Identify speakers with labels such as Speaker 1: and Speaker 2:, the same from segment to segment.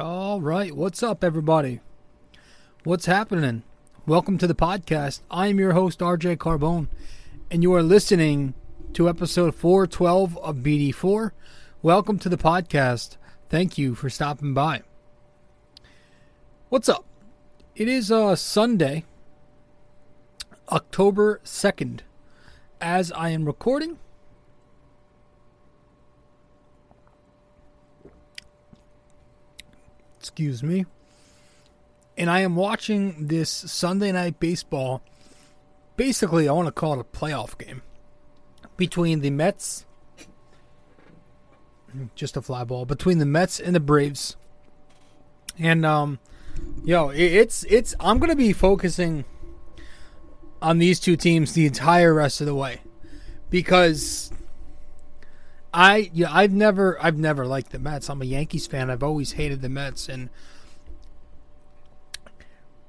Speaker 1: All right, what's up, everybody? What's happening? Welcome to the podcast. I am your host, RJ Carbone, and you are listening to episode 412 of BD4. Welcome to the podcast. Thank you for stopping by. What's up? It is uh, Sunday, October 2nd, as I am recording. Excuse me. And I am watching this Sunday night baseball. Basically, I want to call it a playoff game between the Mets. Just a fly ball between the Mets and the Braves. And um, yo, it's it's. I'm gonna be focusing on these two teams the entire rest of the way because I yeah I've never I've never liked the Mets. I'm a Yankees fan. I've always hated the Mets and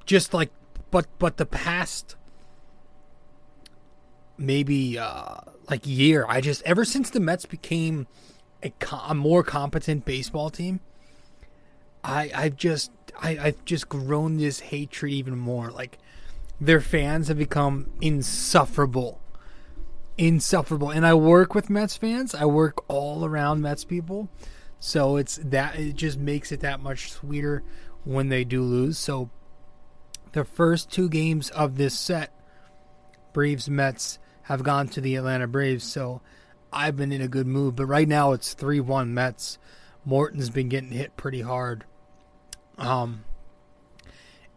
Speaker 1: just like but but the past maybe uh like year I just ever since the Mets became a, a more competent baseball team I I've just I I've just grown this hatred even more like their fans have become insufferable insufferable and I work with Mets fans I work all around Mets people so it's that it just makes it that much sweeter when they do lose so the first two games of this set, Braves Mets have gone to the Atlanta Braves, so I've been in a good mood. But right now it's three one Mets. Morton's been getting hit pretty hard. Um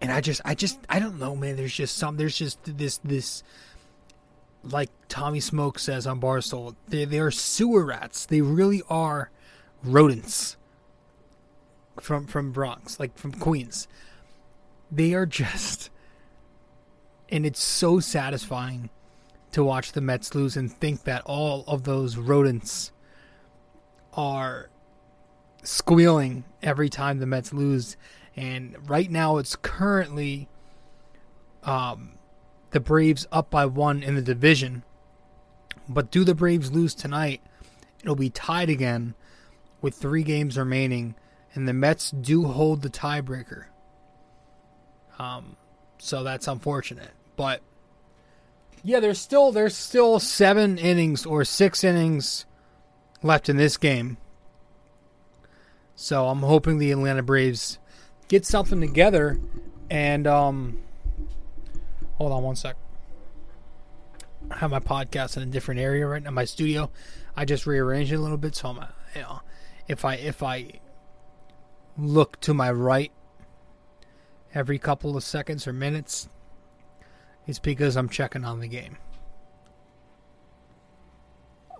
Speaker 1: and I just I just I don't know, man. There's just some there's just this this like Tommy Smoke says on Barstool, they they are sewer rats. They really are rodents from from Bronx, like from Queens. They are just. And it's so satisfying to watch the Mets lose and think that all of those rodents are squealing every time the Mets lose. And right now, it's currently um, the Braves up by one in the division. But do the Braves lose tonight? It'll be tied again with three games remaining, and the Mets do hold the tiebreaker. Um, so that's unfortunate. But yeah, there's still there's still seven innings or six innings left in this game. So I'm hoping the Atlanta Braves get something together and um hold on one sec. I have my podcast in a different area right now, my studio. I just rearranged it a little bit so I'm you know if I if I look to my right every couple of seconds or minutes, it's because I'm checking on the game.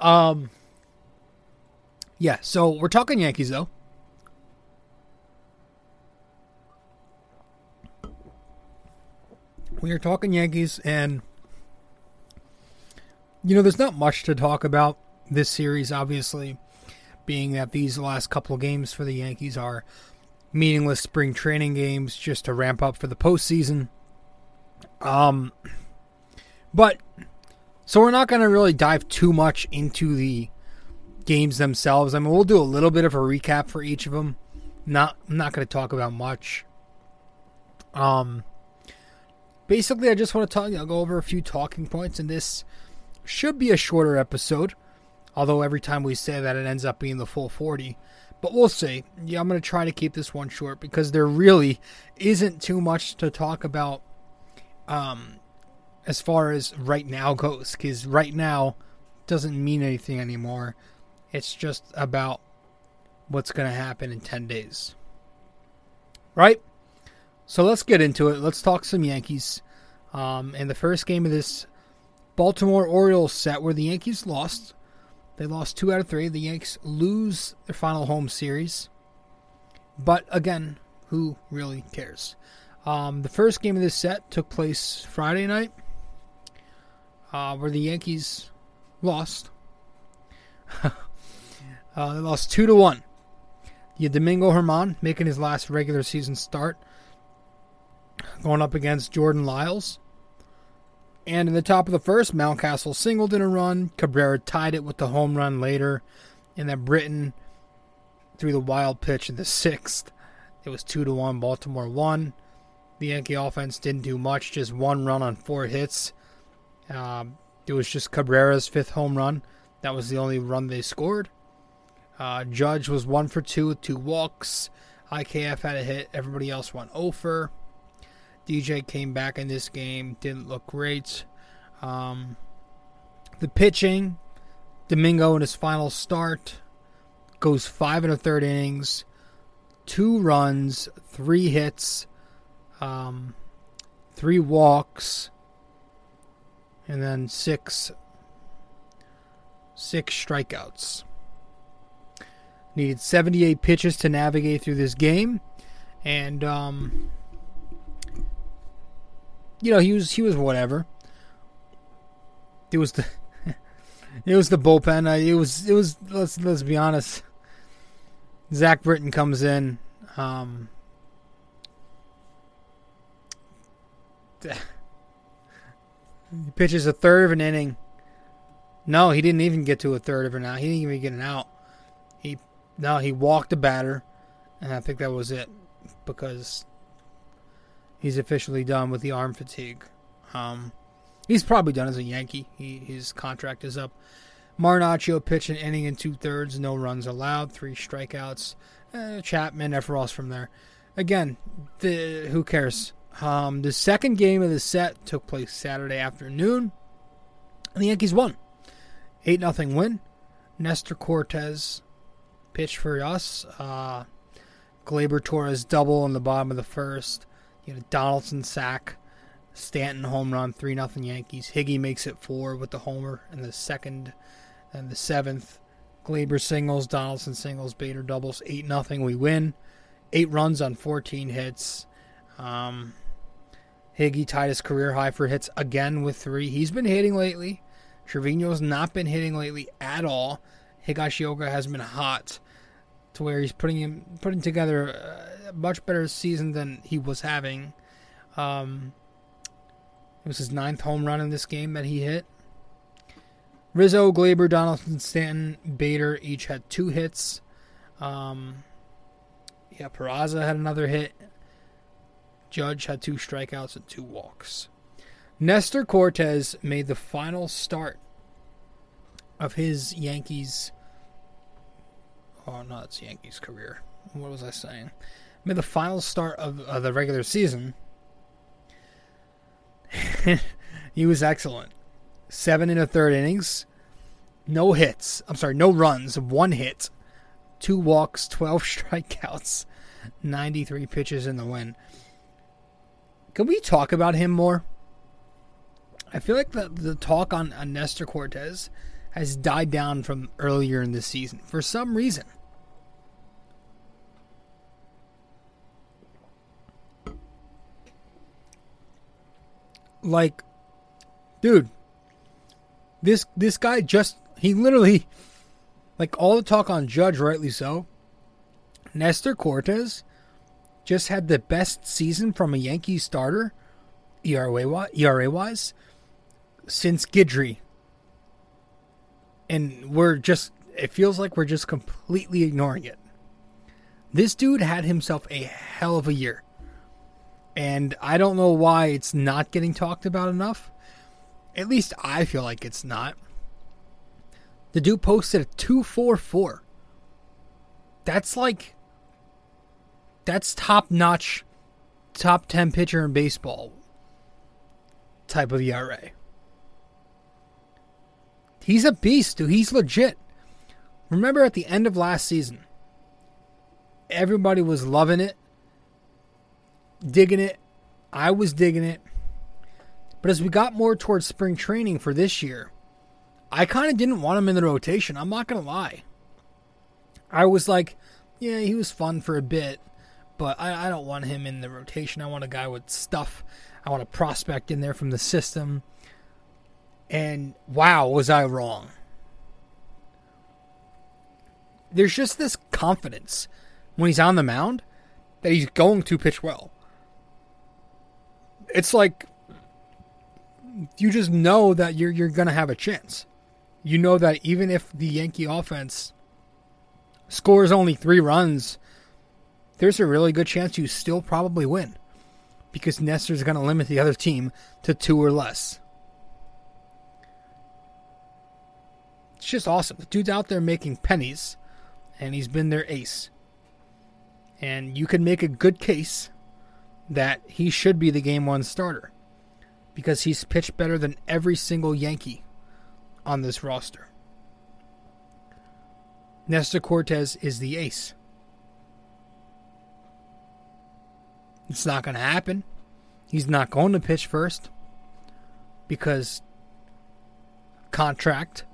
Speaker 1: Um, yeah, so we're talking Yankees though. We are talking Yankees, and you know, there's not much to talk about this series, obviously, being that these last couple of games for the Yankees are meaningless spring training games just to ramp up for the postseason. Um, but so we're not going to really dive too much into the games themselves. I mean, we'll do a little bit of a recap for each of them. Not, I'm not going to talk about much. Um, basically, I just want to talk. I'll go over a few talking points, and this should be a shorter episode. Although every time we say that, it ends up being the full 40. But we'll see. Yeah, I'm going to try to keep this one short because there really isn't too much to talk about um, as far as right now goes. Because right now doesn't mean anything anymore. It's just about what's going to happen in 10 days. Right? So let's get into it. Let's talk some Yankees. Um, in the first game of this Baltimore Orioles set where the Yankees lost they lost two out of three. The Yanks lose their final home series. But again, who really cares? Um, the first game of this set took place Friday night, uh, where the Yankees lost. uh, they lost two to one. You Domingo Germán making his last regular season start, going up against Jordan Lyles. And in the top of the first, Mountcastle singled in a run. Cabrera tied it with the home run later. And then Britton threw the wild pitch in the sixth It was two to one. Baltimore won. The Yankee offense didn't do much, just one run on four hits. Um, it was just Cabrera's fifth home run. That was the only run they scored. Uh, Judge was one for two with two walks. IKF had a hit. Everybody else went over. DJ came back in this game. Didn't look great. Um, the pitching, Domingo in his final start goes five and a third innings, two runs, three hits, um, three walks, and then six six strikeouts. Needed 78 pitches to navigate through this game, and um, you know he was he was whatever. It was the it was the bullpen. Uh, it was it was let's let's be honest. Zach Britton comes in. Um, he pitches a third of an inning. No, he didn't even get to a third of an out. He didn't even get an out. He no, he walked a batter, and I think that was it because he's officially done with the arm fatigue. Um, he's probably done as a Yankee. He, his contract is up. Marinaccio pitched an inning and two thirds, no runs allowed, three strikeouts. Uh, Chapman, Effross from there. Again, the who cares? Um, the second game of the set took place Saturday afternoon. And the Yankees won. 8 0 win. Nestor Cortes pitched for us. Uh, Gleyber Torres double in the bottom of the first. You had a Donaldson sack. Stanton home run, 3 0 Yankees. Higgy makes it 4 with the homer in the second and the seventh. Gleyber singles, Donaldson singles, Bader doubles, 8 0. We win. Eight runs on 14 hits. Um, Higgy tied his career high for hits again with three. He's been hitting lately. Trevino's not been hitting lately at all. Higashioka has been hot to where he's putting him putting together a much better season than he was having. Um, it was his ninth home run in this game that he hit. Rizzo, Gleyber, Donaldson, Stanton, Bader each had two hits. Um, yeah, Peraza had another hit. Judge had two strikeouts and two walks. Nestor Cortes made the final start of his Yankees. Oh no, it's Yankees career. What was I saying? Made the final start of, of the regular season. he was excellent. Seven and a third innings, no hits. I'm sorry, no runs, one hit, two walks, 12 strikeouts, 93 pitches in the win. Can we talk about him more? I feel like the, the talk on, on Nestor Cortes has died down from earlier in the season for some reason. Like, dude, this this guy just he literally like all the talk on Judge, rightly so. Nestor Cortes just had the best season from a Yankee starter, ERA ERA wise, since Guidry. And we're just it feels like we're just completely ignoring it. This dude had himself a hell of a year. And I don't know why it's not getting talked about enough. At least I feel like it's not. The dude posted a 244. That's like that's top notch top 10 pitcher in baseball type of ERA. He's a beast, dude. He's legit. Remember at the end of last season, everybody was loving it, digging it. I was digging it. But as we got more towards spring training for this year, I kind of didn't want him in the rotation. I'm not going to lie. I was like, yeah, he was fun for a bit, but I, I don't want him in the rotation. I want a guy with stuff. I want a prospect in there from the system. And wow, was I wrong. There's just this confidence when he's on the mound that he's going to pitch well. It's like you just know that you're you're going to have a chance you know that even if the Yankee offense scores only three runs there's a really good chance you still probably win because Nestor's going to limit the other team to two or less. It's just awesome. The dude's out there making pennies, and he's been their ace. And you can make a good case that he should be the game one starter because he's pitched better than every single Yankee on this roster. Nestor Cortes is the ace. It's not going to happen. He's not going to pitch first because contract,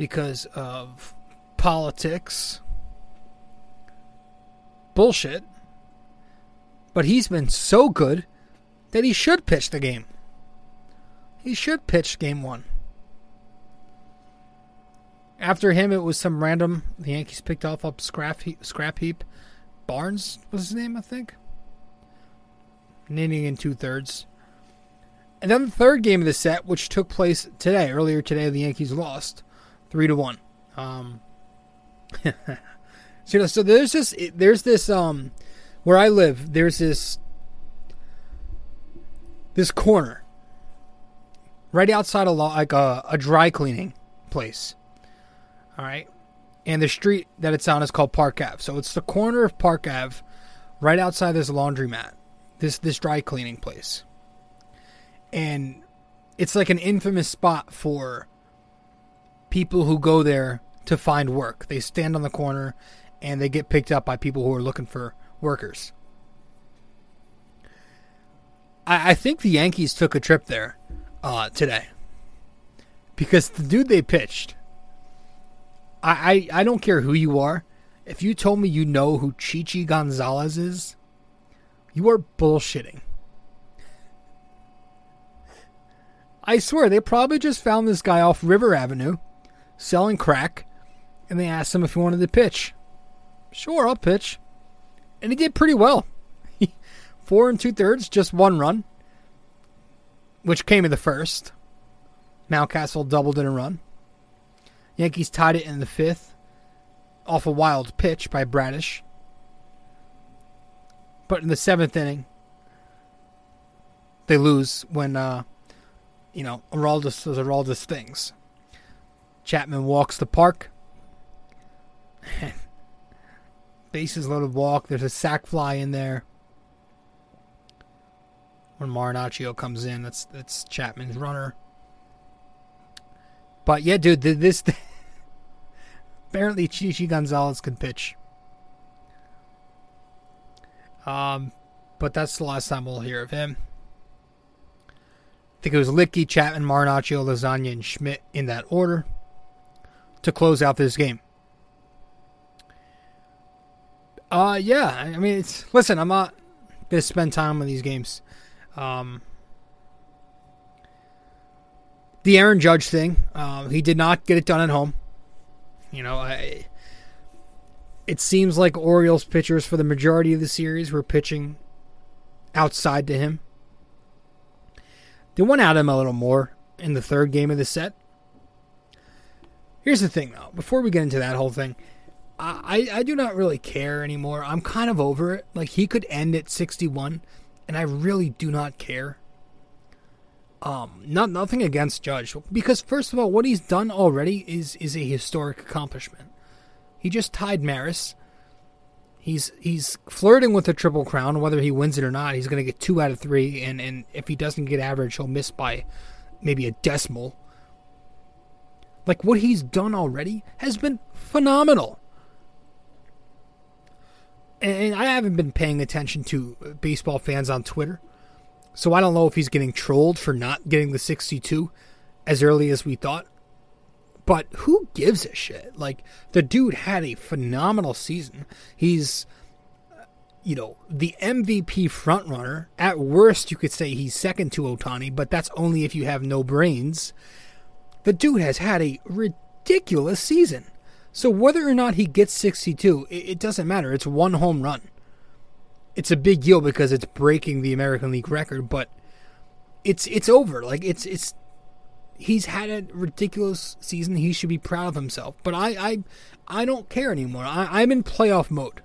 Speaker 1: because of politics, bullshit. But he's been so good that he should pitch the game. He should pitch game one. After him, it was some random. The Yankees picked off up scrap heap, scrap heap. Barnes was his name, I think. An and two thirds. And then the third game of the set, which took place today, earlier today, the Yankees lost three to one. Um, so, you know, so there's this, there's this, um, where I live. There's this, this corner right outside a lot like a, a dry cleaning place all right. And the street that it's on is called Park Ave. So it's the corner of Park Ave, right outside this laundromat, this this dry cleaning place. And it's like an infamous spot for people who go there to find work. They stand on the corner and they get picked up by people who are looking for workers. I, I think the Yankees took a trip there uh, today because the dude they pitched I, I, I don't care who you are. If you told me you know who Chichi Gonzalez is, you are bullshitting. I swear, they probably just found this guy off River Avenue selling crack, and they asked him if he wanted to pitch. Sure, I'll pitch. And he did pretty well. Four and two thirds, just one run, which came in the first. Mountcastle doubled in a run. Yankees tied it in the fifth off a wild pitch by Bradish. But in the seventh inning, they lose when, uh, you know, Aroldis does Aroldis things. Chapman walks the park. Bases loaded walk. There's a sac fly in there. When Marinaccio comes in, that's that's Chapman's runner. But yeah, dude, this apparently Chichi Gonzalez can pitch. Um, but that's the last time we'll hear of him. I think it was Luetge, Chapman, Marinaccio, Loaisiga, and Schmidt in that order to close out this game. Uh, yeah, I mean, it's listen. I'm not gonna spend time on these games. Um, the Aaron Judge thing, uh, he did not get it done at home. You know, I, it seems like Orioles pitchers for the majority of the series were pitching outside to him. They went at him a little more in the third game of the set. Here's the thing, though. Before we get into that whole thing, I, I, do not really care anymore. I'm kind of over it. Like, he could end at 61, and I really do not care. Um, not nothing against Judge because first of all, what he's done already is is a historic accomplishment. He just tied Maris. He's he's flirting with the triple crown. Whether he wins it or not, he's going to get two out of three, and and if he doesn't get average, he'll miss by maybe a decimal. Like what he's done already has been phenomenal. And I haven't been paying attention to baseball fans on Twitter so I don't know if he's getting trolled for not getting the 62 as early as we thought. But who gives a shit? Like, the dude had a phenomenal season. He's, you know, the MVP frontrunner. At worst, you could say he's second to Ohtani, but that's only if you have no brains. The dude has had a ridiculous season. So whether or not he gets 62, it, doesn't matter. It's one home run it's a big deal because it's breaking the American League record, but it's it's over. Like it's it's he's had a ridiculous season. He should be proud of himself. But I I I don't care anymore. I, I'm in playoff mode.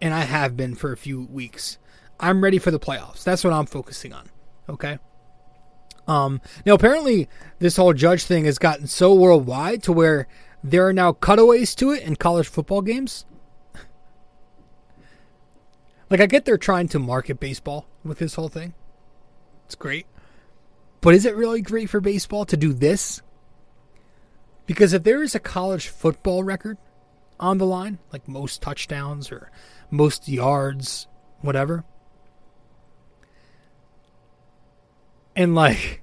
Speaker 1: and I have been for a few weeks. I'm ready for the playoffs. That's what I'm focusing on. Okay. Um, now apparently this whole judge thing has gotten so worldwide to where there are now cutaways to it in college football games. like I get they're trying to market baseball with this whole thing. It's great. But is it really great for baseball to do this? Because if there is a college football record on the line, like most touchdowns or most yards, whatever, and like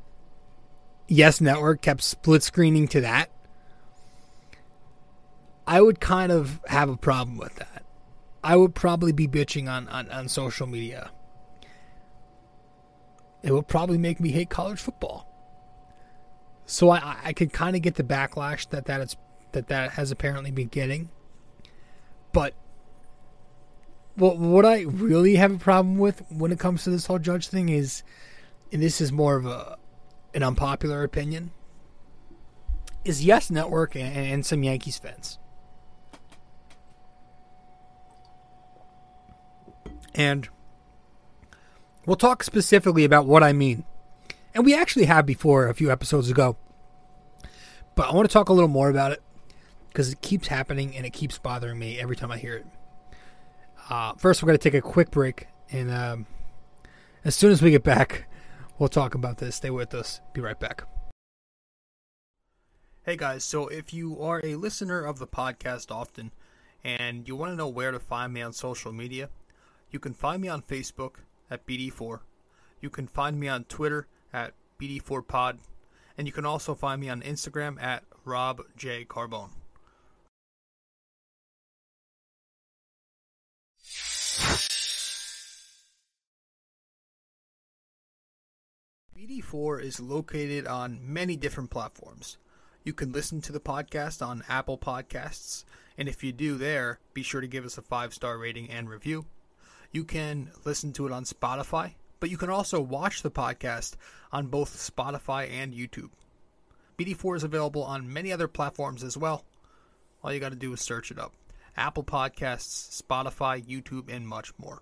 Speaker 1: Yes Network kept split screening to that, I would kind of have a problem with that. I would probably be bitching on, on, on social media. It would probably make me hate college football. So I, I could kind of get the backlash that that, is, that that has apparently been getting. But what, what I really have a problem with when it comes to this whole judge thing is and this is more of a an unpopular opinion, is Yes Network and, and some Yankees fans. And we'll talk specifically about what I mean. And we actually have before a few episodes ago. But I want to talk a little more about it because it keeps happening and it keeps bothering me every time I hear it. Uh, first, we're going to take a quick break. And um, as soon as we get back, We'll talk about this. Stay with us. Be right back. Hey guys, so if you are a listener of the podcast often and you want to know where to find me on social media, you can find me on Facebook at BD4. You can find me on Twitter at BD4Pod. And you can also find me on Instagram at Rob J. Carbone. BD4 is located on many different platforms. You can listen to the podcast on Apple Podcasts, and if you do there, be sure to give us a five star rating and review. You can listen to it on Spotify, but you can also watch the podcast on both Spotify and YouTube. BD4 is available on many other platforms as well. All you got to do is search it up Apple Podcasts, Spotify, YouTube, and much more.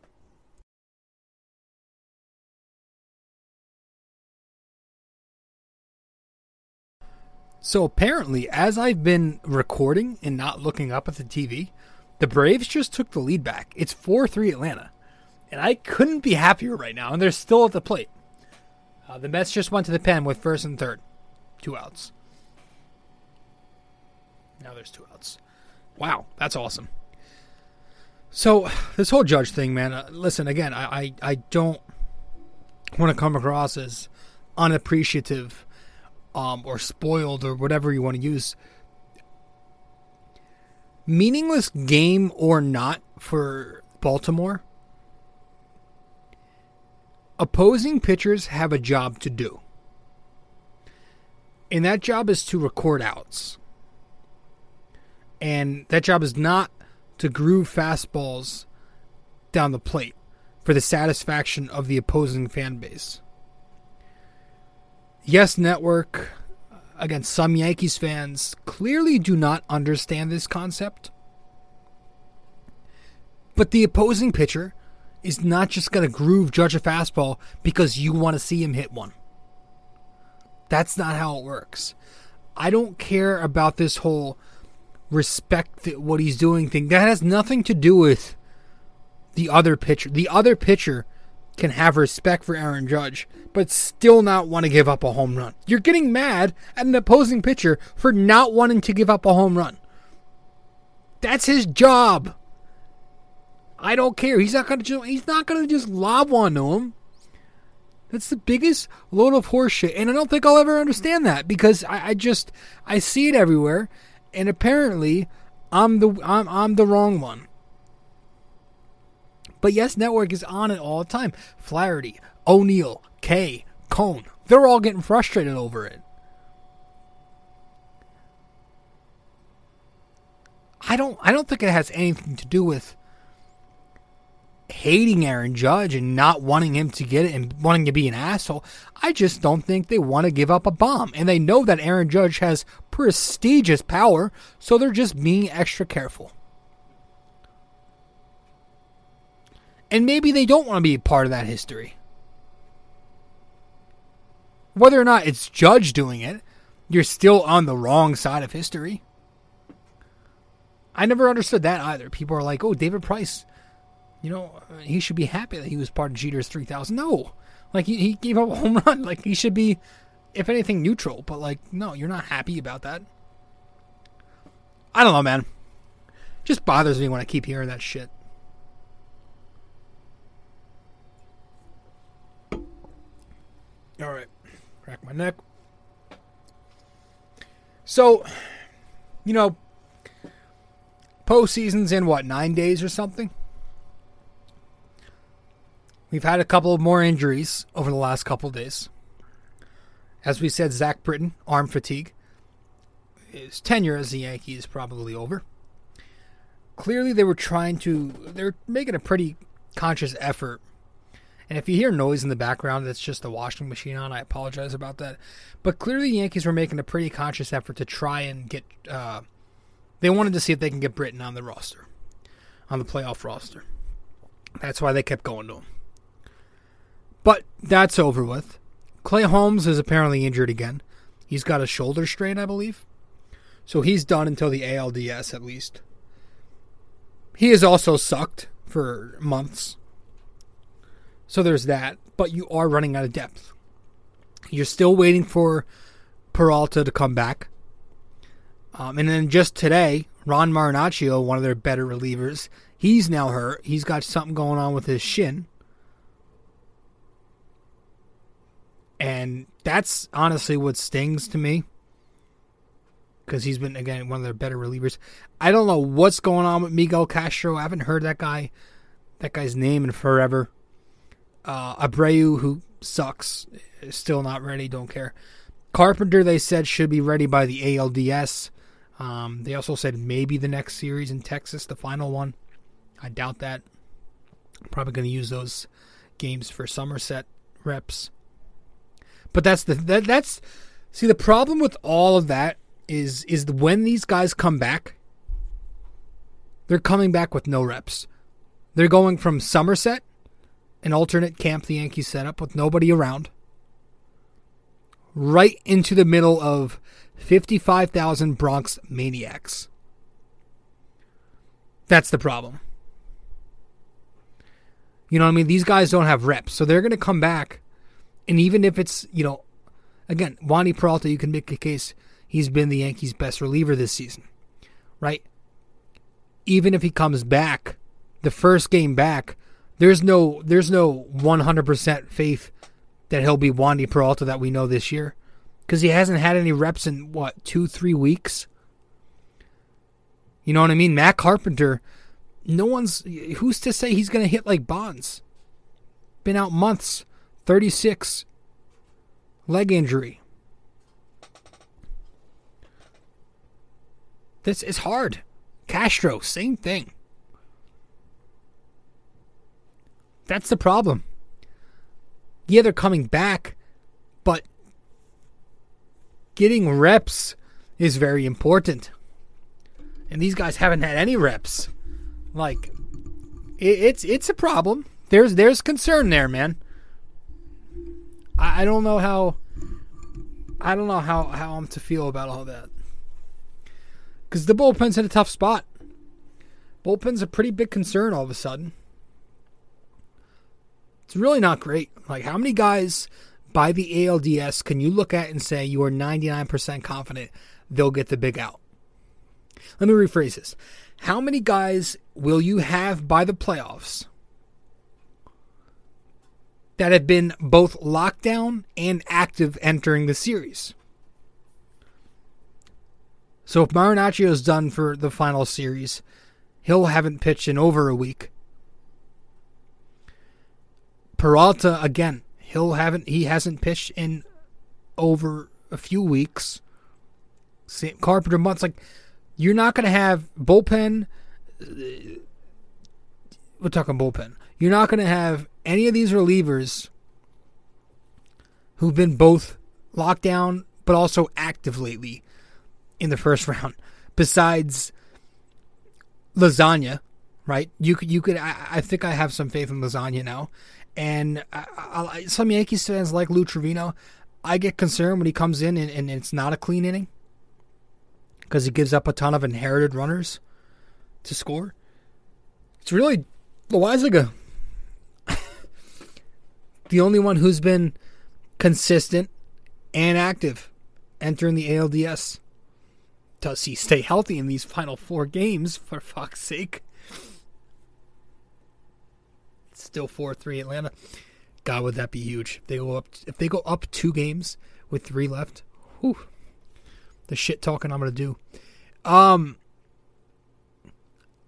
Speaker 1: So apparently, as I've been recording and not looking up at the TV, the Braves just took the lead back. It's 4 3 Atlanta. And I couldn't be happier right now, and they're still at the plate. Uh, the Mets just went to the pen with first and third. Two outs. Now there's two outs. Wow, that's awesome. So, this whole judge thing, man, uh, listen, again, I, I, I don't want to come across as unappreciative um, or spoiled or whatever you want to use. Meaningless game or not for Baltimore, opposing pitchers have a job to do. And that job is to record outs. And that job is not to groove fastballs down the plate for the satisfaction of the opposing fan base. Yes Network, again, some Yankees fans clearly do not understand this concept. But the opposing pitcher is not just going to groove judge a fastball because you want to see him hit one. That's not how it works. I don't care about this whole respect what he's doing thing. That has nothing to do with the other pitcher. The other pitcher can have respect for Aaron Judge, but still not want to give up a home run. You're getting mad at an opposing pitcher for not wanting to give up a home run. That's his job. I don't care. He's not gonna just, he's not gonna just lob one to him. That's the biggest load of horseshit, and I don't think I'll ever understand that because I, I just I see it everywhere, and apparently I'm the I'm I'm the wrong one. But Yes Network is on it all the time. Flaherty, O'Neill, Kay, Cone, they're all getting frustrated over it. I don't I don't think it has anything to do with hating Aaron Judge and not wanting him to get it and wanting to be an asshole. I just don't think they want to give up a bomb. And they know that Aaron Judge has prestigious power, so they're just being extra careful. And maybe they don't want to be part of that history. Whether or not it's Judge doing it, you're still on the wrong side of history. I never understood that either. People are like, "Oh, David Price, you know, he should be happy that he was part of Jeter's 3000." No. Like he, he gave up a home run. Like he should be if anything neutral, but like no, you're not happy about that. I don't know, man. Just bothers me when I keep hearing that shit. All right. Crack my neck. So, you know, postseason's in what, nine days or something? We've had a couple of more injuries over the last couple days. As we said, Zach Britton, arm fatigue. His tenure as a Yankee is probably over. Clearly, they were trying to, they're making a pretty conscious effort. And if you hear noise in the background, that's just the washing machine on. I apologize about that. But clearly, the Yankees were making a pretty conscious effort to try and get, uh, they wanted to see if they can get Britton on the roster, on the playoff roster. That's why they kept going to him. But that's over with. Clay Holmes is apparently injured again. He's got a shoulder strain, I believe. So he's done until the ALDS at least. He has also sucked for months. So there's that. But you are running out of depth. You're still waiting for Peralta to come back. Um, and then just today, Ron Marinaccio, one of their better relievers, he's now hurt. He's got something going on with his shin. And that's honestly what stings to me. Because he's been, again, one of their better relievers. I don't know what's going on with Miguel Castro. I haven't heard that guy, that guy's name in forever. Uh, Abreu, who sucks, still not ready. Don't care. Carpenter, they said, should be ready by the ALDS. Um, they also said maybe the next series in Texas, the final one. I doubt that. Probably going to use those games for Somerset reps. But that's the that, that's see the problem with all of that is is when these guys come back, they're coming back with no reps. They're going from Somerset, an alternate camp the Yankees set up with nobody around, right into the middle of 55,000 Bronx maniacs. That's the problem. You know what I mean? These guys don't have reps, so they're going to come back and even if it's, you know, again, Wandy Peralta, you can make a case he's been the Yankees' best reliever this season, right? Even if he comes back, the first game back, there's no there's no 100% faith that he'll be Wandy Peralta that we know this year because he hasn't had any reps in what two three weeks. You know what I mean? Matt Carpenter, no one's who's to say he's going to hit like Bonds. Been out months. 36. Leg injury. This is hard. Castro, same thing. That's the problem. Yeah, they're coming back, but getting reps is very important. And these guys haven't had any reps. Like, it, it's it's a problem. There's there's concern there, man. I, I don't know how. I don't know how, how I'm to feel about all that. Because the bullpen's in a tough spot. Bullpen's a pretty big concern all of a sudden. It's really not great. Like, how many guys by the ALDS can you look at and say you are 99% confident they'll get the big out? Let me rephrase this. How many guys will you have by the playoffs that have been both lockdown and active entering the series. So if Marinaccio is done for the final series, he'll haven't pitched in over a week. Peralta again, he'll haven't he hasn't pitched in over a few weeks. Carpenter months like you're not going to have bullpen. Uh, we're talking bullpen. You're not going to have any of these relievers who've been both locked down but also active lately in the first round, besides Loaisiga, right? You could, you could. I, I think I have some faith in Loaisiga now, and I, I, some Yankees fans like Lou Trivino. I get concerned when he comes in and, and it's not a clean inning because he gives up a ton of inherited runners to score. It's really the Loaisiga, the only one who's been consistent and active entering the ALDS. Does he stay healthy in these final four games, for fuck's sake? Still 4-3 Atlanta. God, would that be huge? If they go up if they go up two games with three left. Whew, the shit talking I'm gonna do. Um,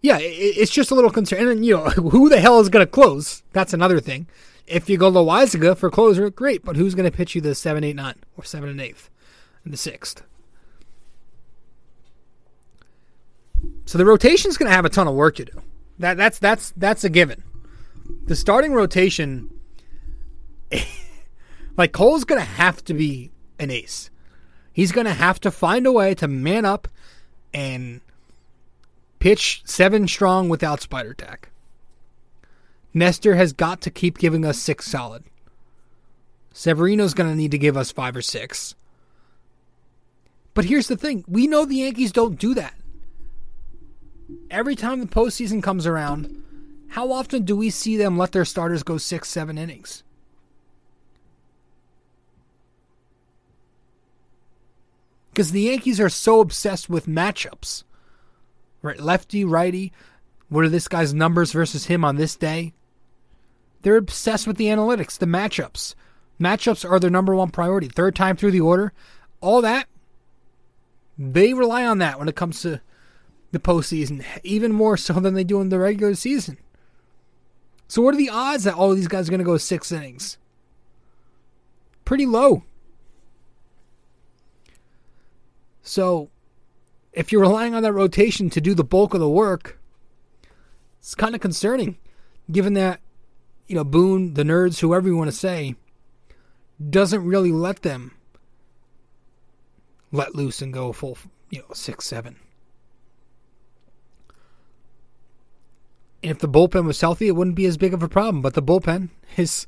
Speaker 1: yeah, it, it's just a little concern. And you know, who the hell is gonna close? That's another thing. If you go Loaisiga for closer, great. But who's gonna pitch you the seven, eight, nine, or seven and eighth, and the sixth? So the rotation's gonna have a ton of work to do. That that's that's that's a given the starting rotation, like Cole's going to have to be an ace. He's going to have to find a way to man up and pitch seven strong without spider tack. Nestor has got to keep giving us six solid. Severino's going to need to give us five or six. But here's the thing we know the Yankees don't do that. Every time the postseason comes around, how often do we see them let their starters go six, seven innings? Because the Yankees are so obsessed with matchups. Right, lefty, righty. What are this guy's numbers versus him on this day? They're obsessed with the analytics, the matchups. Matchups are their number one priority. Third time through the order, all that. They rely on that when it comes to the postseason, even more so than they do in the regular season. So what are the odds that all of these guys are going to go six innings? Pretty low. So if you're relying on that rotation to do the bulk of the work, it's kind of concerning, given that you know Boone, the nerds, whoever you want to say, doesn't really let them let loose and go full, you know, six, seven. If the bullpen was healthy, it wouldn't be as big of a problem. But the bullpen is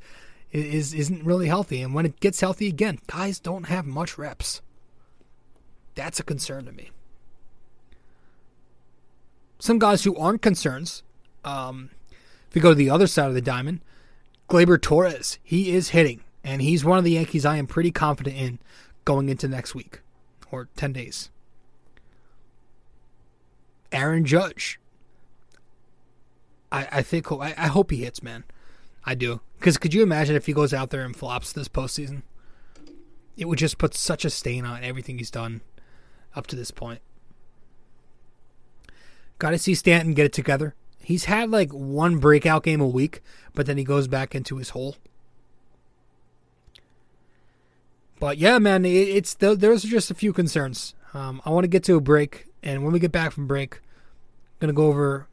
Speaker 1: is isn't really healthy, and when it gets healthy again, guys don't have much reps. That's a concern to me. Some guys who aren't concerns, um, if we go to the other side of the diamond, Gleyber Torres, he is hitting, and he's one of the Yankees I am pretty confident in going into next week or ten days. Aaron Judge, I, I think I, I hope he hits, man. I do. Because could you imagine if he goes out there and flops this postseason? It would just put such a stain on everything he's done up to this point. Got to see Stanton get it together. He's had like one breakout game a week, but then he goes back into his hole. But yeah, man, it, it's there's just a few concerns. Um, I want to get to a break, and when we get back from break, I'm gonna go over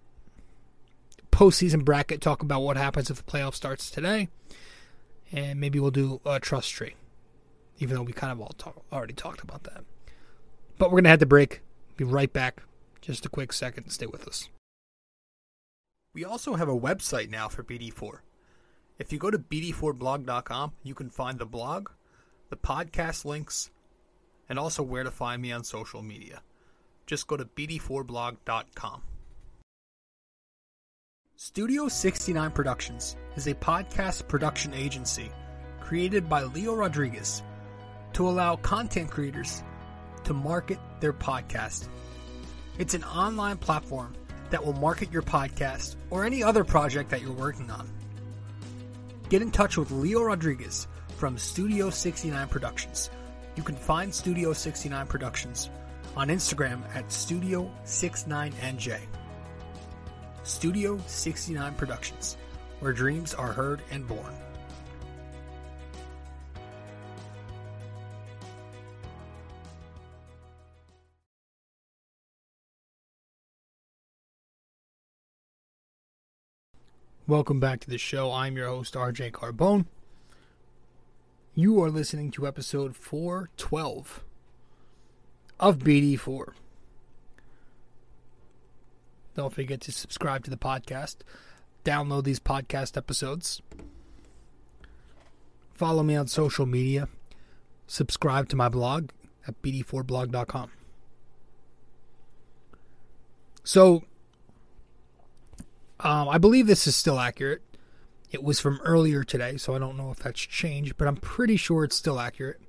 Speaker 1: postseason bracket, talk about what happens if the playoff starts today, and maybe we'll do a trust tree, even though we kind of all talk, already talked about that. But we're gonna have to break. Be right back. Just a quick second. Stay with us. We also have a website now for BD4. If you go to bd4blog.com, you can find the blog, the podcast links, and also where to find me on social media. Just go to bd4blog.com. Studio 69 Productions is a podcast production agency created by Leo Rodriguez to allow content creators to market their podcast. It's an online platform that will market your podcast or any other project that you're working on. Get in touch with Leo Rodriguez from Studio 69 Productions. You can find Studio 69 Productions on Instagram at Studio69NJ. Studio 69 Productions, where dreams are heard and born. Welcome back to the show. I'm your host, RJ Carbone. You are listening to episode 412 of BD4. Don't forget to subscribe to the podcast, download these podcast episodes, follow me on social media, subscribe to my blog at bd4blog.com. So, um, I believe this is still accurate. It was from earlier today, so I don't know if that's changed, but I'm pretty sure it's still accurate.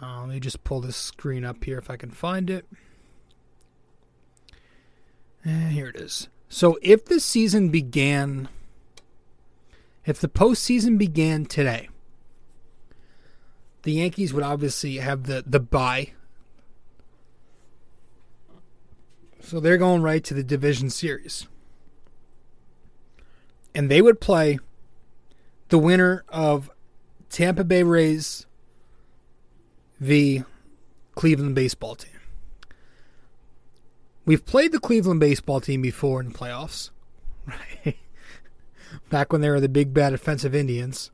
Speaker 1: Uh, let me just pull this screen up here if I can find it. And here it is. So if the season began, if the postseason began today, the Yankees would obviously have the the bye. So they're going right to the division series. And they would play the winner of Tampa Bay Rays v Cleveland baseball team. We've played the Cleveland baseball team before in the playoffs, right? Back when they were the big bad offensive Indians.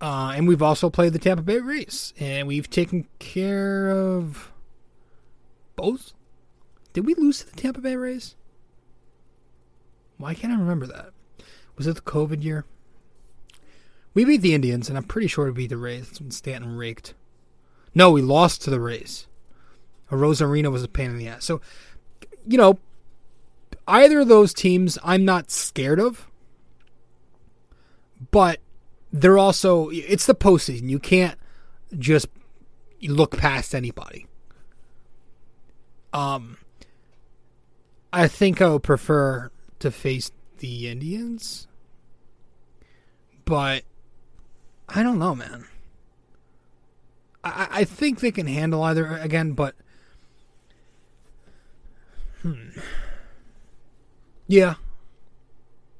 Speaker 1: Uh, and we've also played the Tampa Bay Rays, and we've taken care of both. Did we lose to the Tampa Bay Rays? Why can't I remember that? Was it the COVID year? We beat the Indians, and I'm pretty sure we beat the Rays. When Stanton raked. No, we lost to the Rays. Arozarena was a pain in the ass. So, you know, either of those teams I'm not scared of, but they're also it's the postseason. You can't just look past anybody. Um, I think I would prefer to face the Indians, but I don't know, man. I, I think they can handle either again, but hmm, yeah,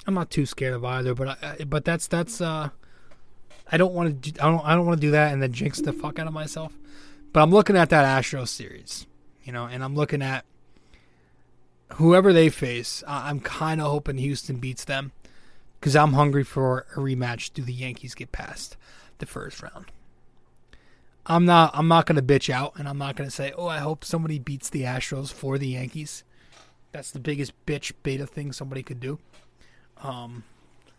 Speaker 1: I'm not too scared of either. But I, but that's that's uh, I don't want to I don't I don't want to do that and then jinx the fuck out of myself. But I'm looking at that Astros series, you know, and I'm looking at whoever they face. I'm kind of hoping Houston beats them because I'm hungry for a rematch. Do the Yankees get past the first round? I'm not I'm not gonna bitch out and I'm not gonna say, oh I hope somebody beats the Astros for the Yankees. That's the biggest bitch beta thing somebody could do. Um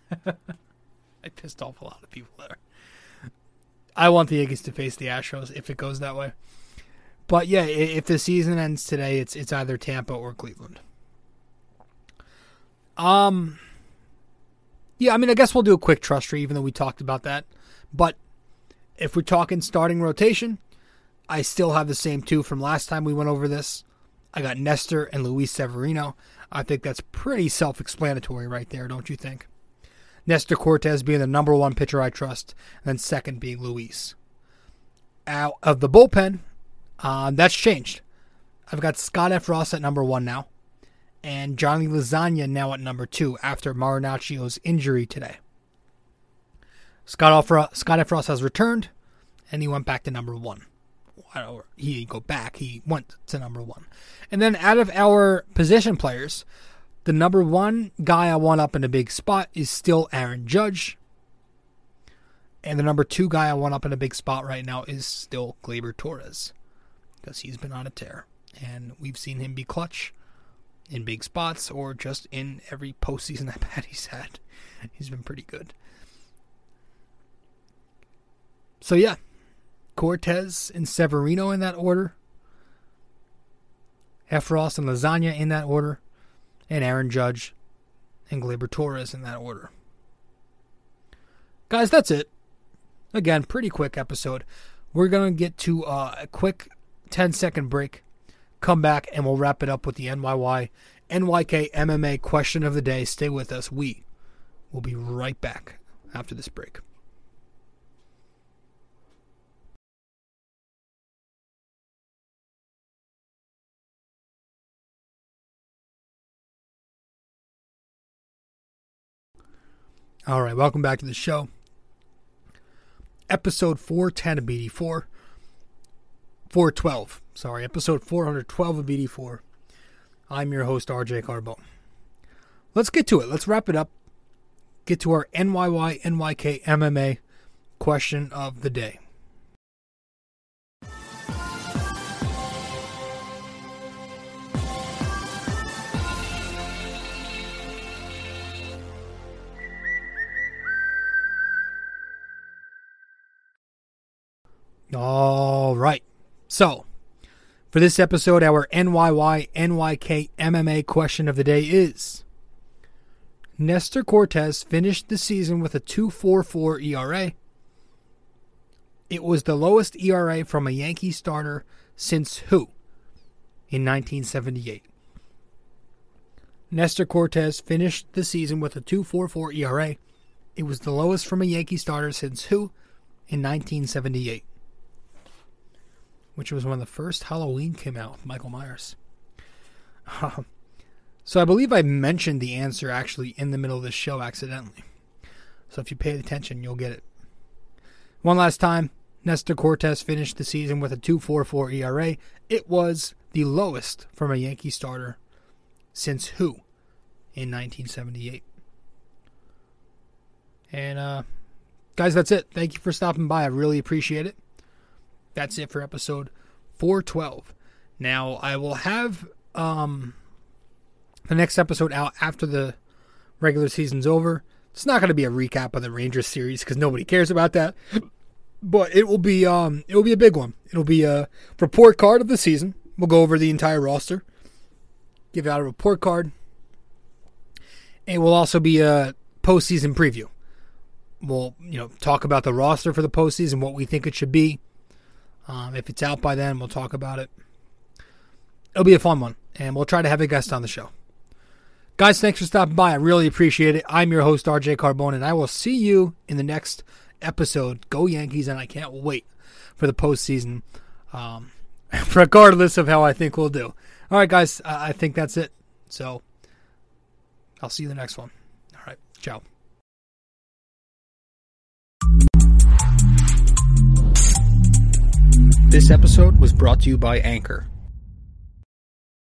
Speaker 1: I pissed off a lot of people there. I want the Yankees to face the Astros if it goes that way. But yeah, if the season ends today, it's it's either Tampa or Cleveland. Um Yeah, I mean I guess we'll do a quick trust tree even though we talked about that. But if we're talking starting rotation, I still have the same two from last time we went over this. I got Nestor and Luis Severino. I think that's pretty self explanatory right there, don't you think? Nestor Cortes being the number one pitcher I trust, and then second being Luis. Out of the bullpen, uh, that's changed. I've got Scott Effross at number one now, and Johnny Lasagna now at number two after Marinaccio's injury today. Scott, Offra, Scott Effross has returned, and he went back to number one. Or he didn't go back, he went to number one. And then out of our position players, the number one guy I want up in a big spot is still Aaron Judge. And the number two guy I want up in a big spot right now is still Gleyber Torres because he's been on a tear. And we've seen him be clutch in big spots or just in every postseason that Patty's had. He's been pretty good. So yeah, Cortes and Severino in that order. Effross and Lasagna in that order. And Aaron Judge and Gleyber Torres in that order. Guys, that's it. Again, pretty quick episode. We're going to get to uh, a quick 10 second break. Come back and we'll wrap it up with the NYY NYK MMA question of the day. Stay with us. We will be right back after this break. All right, welcome back to the show. Episode 410 of BD4. 412, sorry, episode 412 of BD4. I'm your host, RJ Carbone. Let's get to it. Let's wrap it up. Get to our NYY NYK MMA question of the day. All right. So, for this episode, our NYY NYK MMA question of the day is Nestor Cortes finished the season with a 2.44 ERA. It was the lowest ERA from a Yankee starter since who? In 1978. Nestor Cortes finished the season with a 2.44 ERA. It was the lowest from a Yankee starter since who? In 1978 which was when the first Halloween came out with Michael Myers. Um, so I believe I mentioned the answer actually in the middle of the show accidentally. So if you pay attention, you'll get it. One last time, Nestor Cortes finished the season with a 2.44 ERA. It was the lowest from a Yankee starter since who in 1978. And uh, guys, that's it. Thank you for stopping by. I really appreciate it that's it for episode 412. Now, I will have um, the next episode out after the regular season's over. It's not going to be a recap of the Rangers series because nobody cares about that. But it will be um, it will be a big one. It'll be a report card of the season. We'll go over the entire roster, give out a report card. It will also be a postseason preview. We'll you know talk about the roster for the postseason, what we think it should be um, if it's out by then, we'll talk about it. It'll be a fun one, and we'll try to have a guest on the show. Guys, thanks for stopping by. I really appreciate it. I'm your host, RJ Carbone, and I will see you in the next episode. Go Yankees, and I can't wait for the postseason, um, regardless of how I think we'll do. All right, guys, I think that's it. So I'll see you in the next one. All right, ciao. This episode was brought to you by Anchor.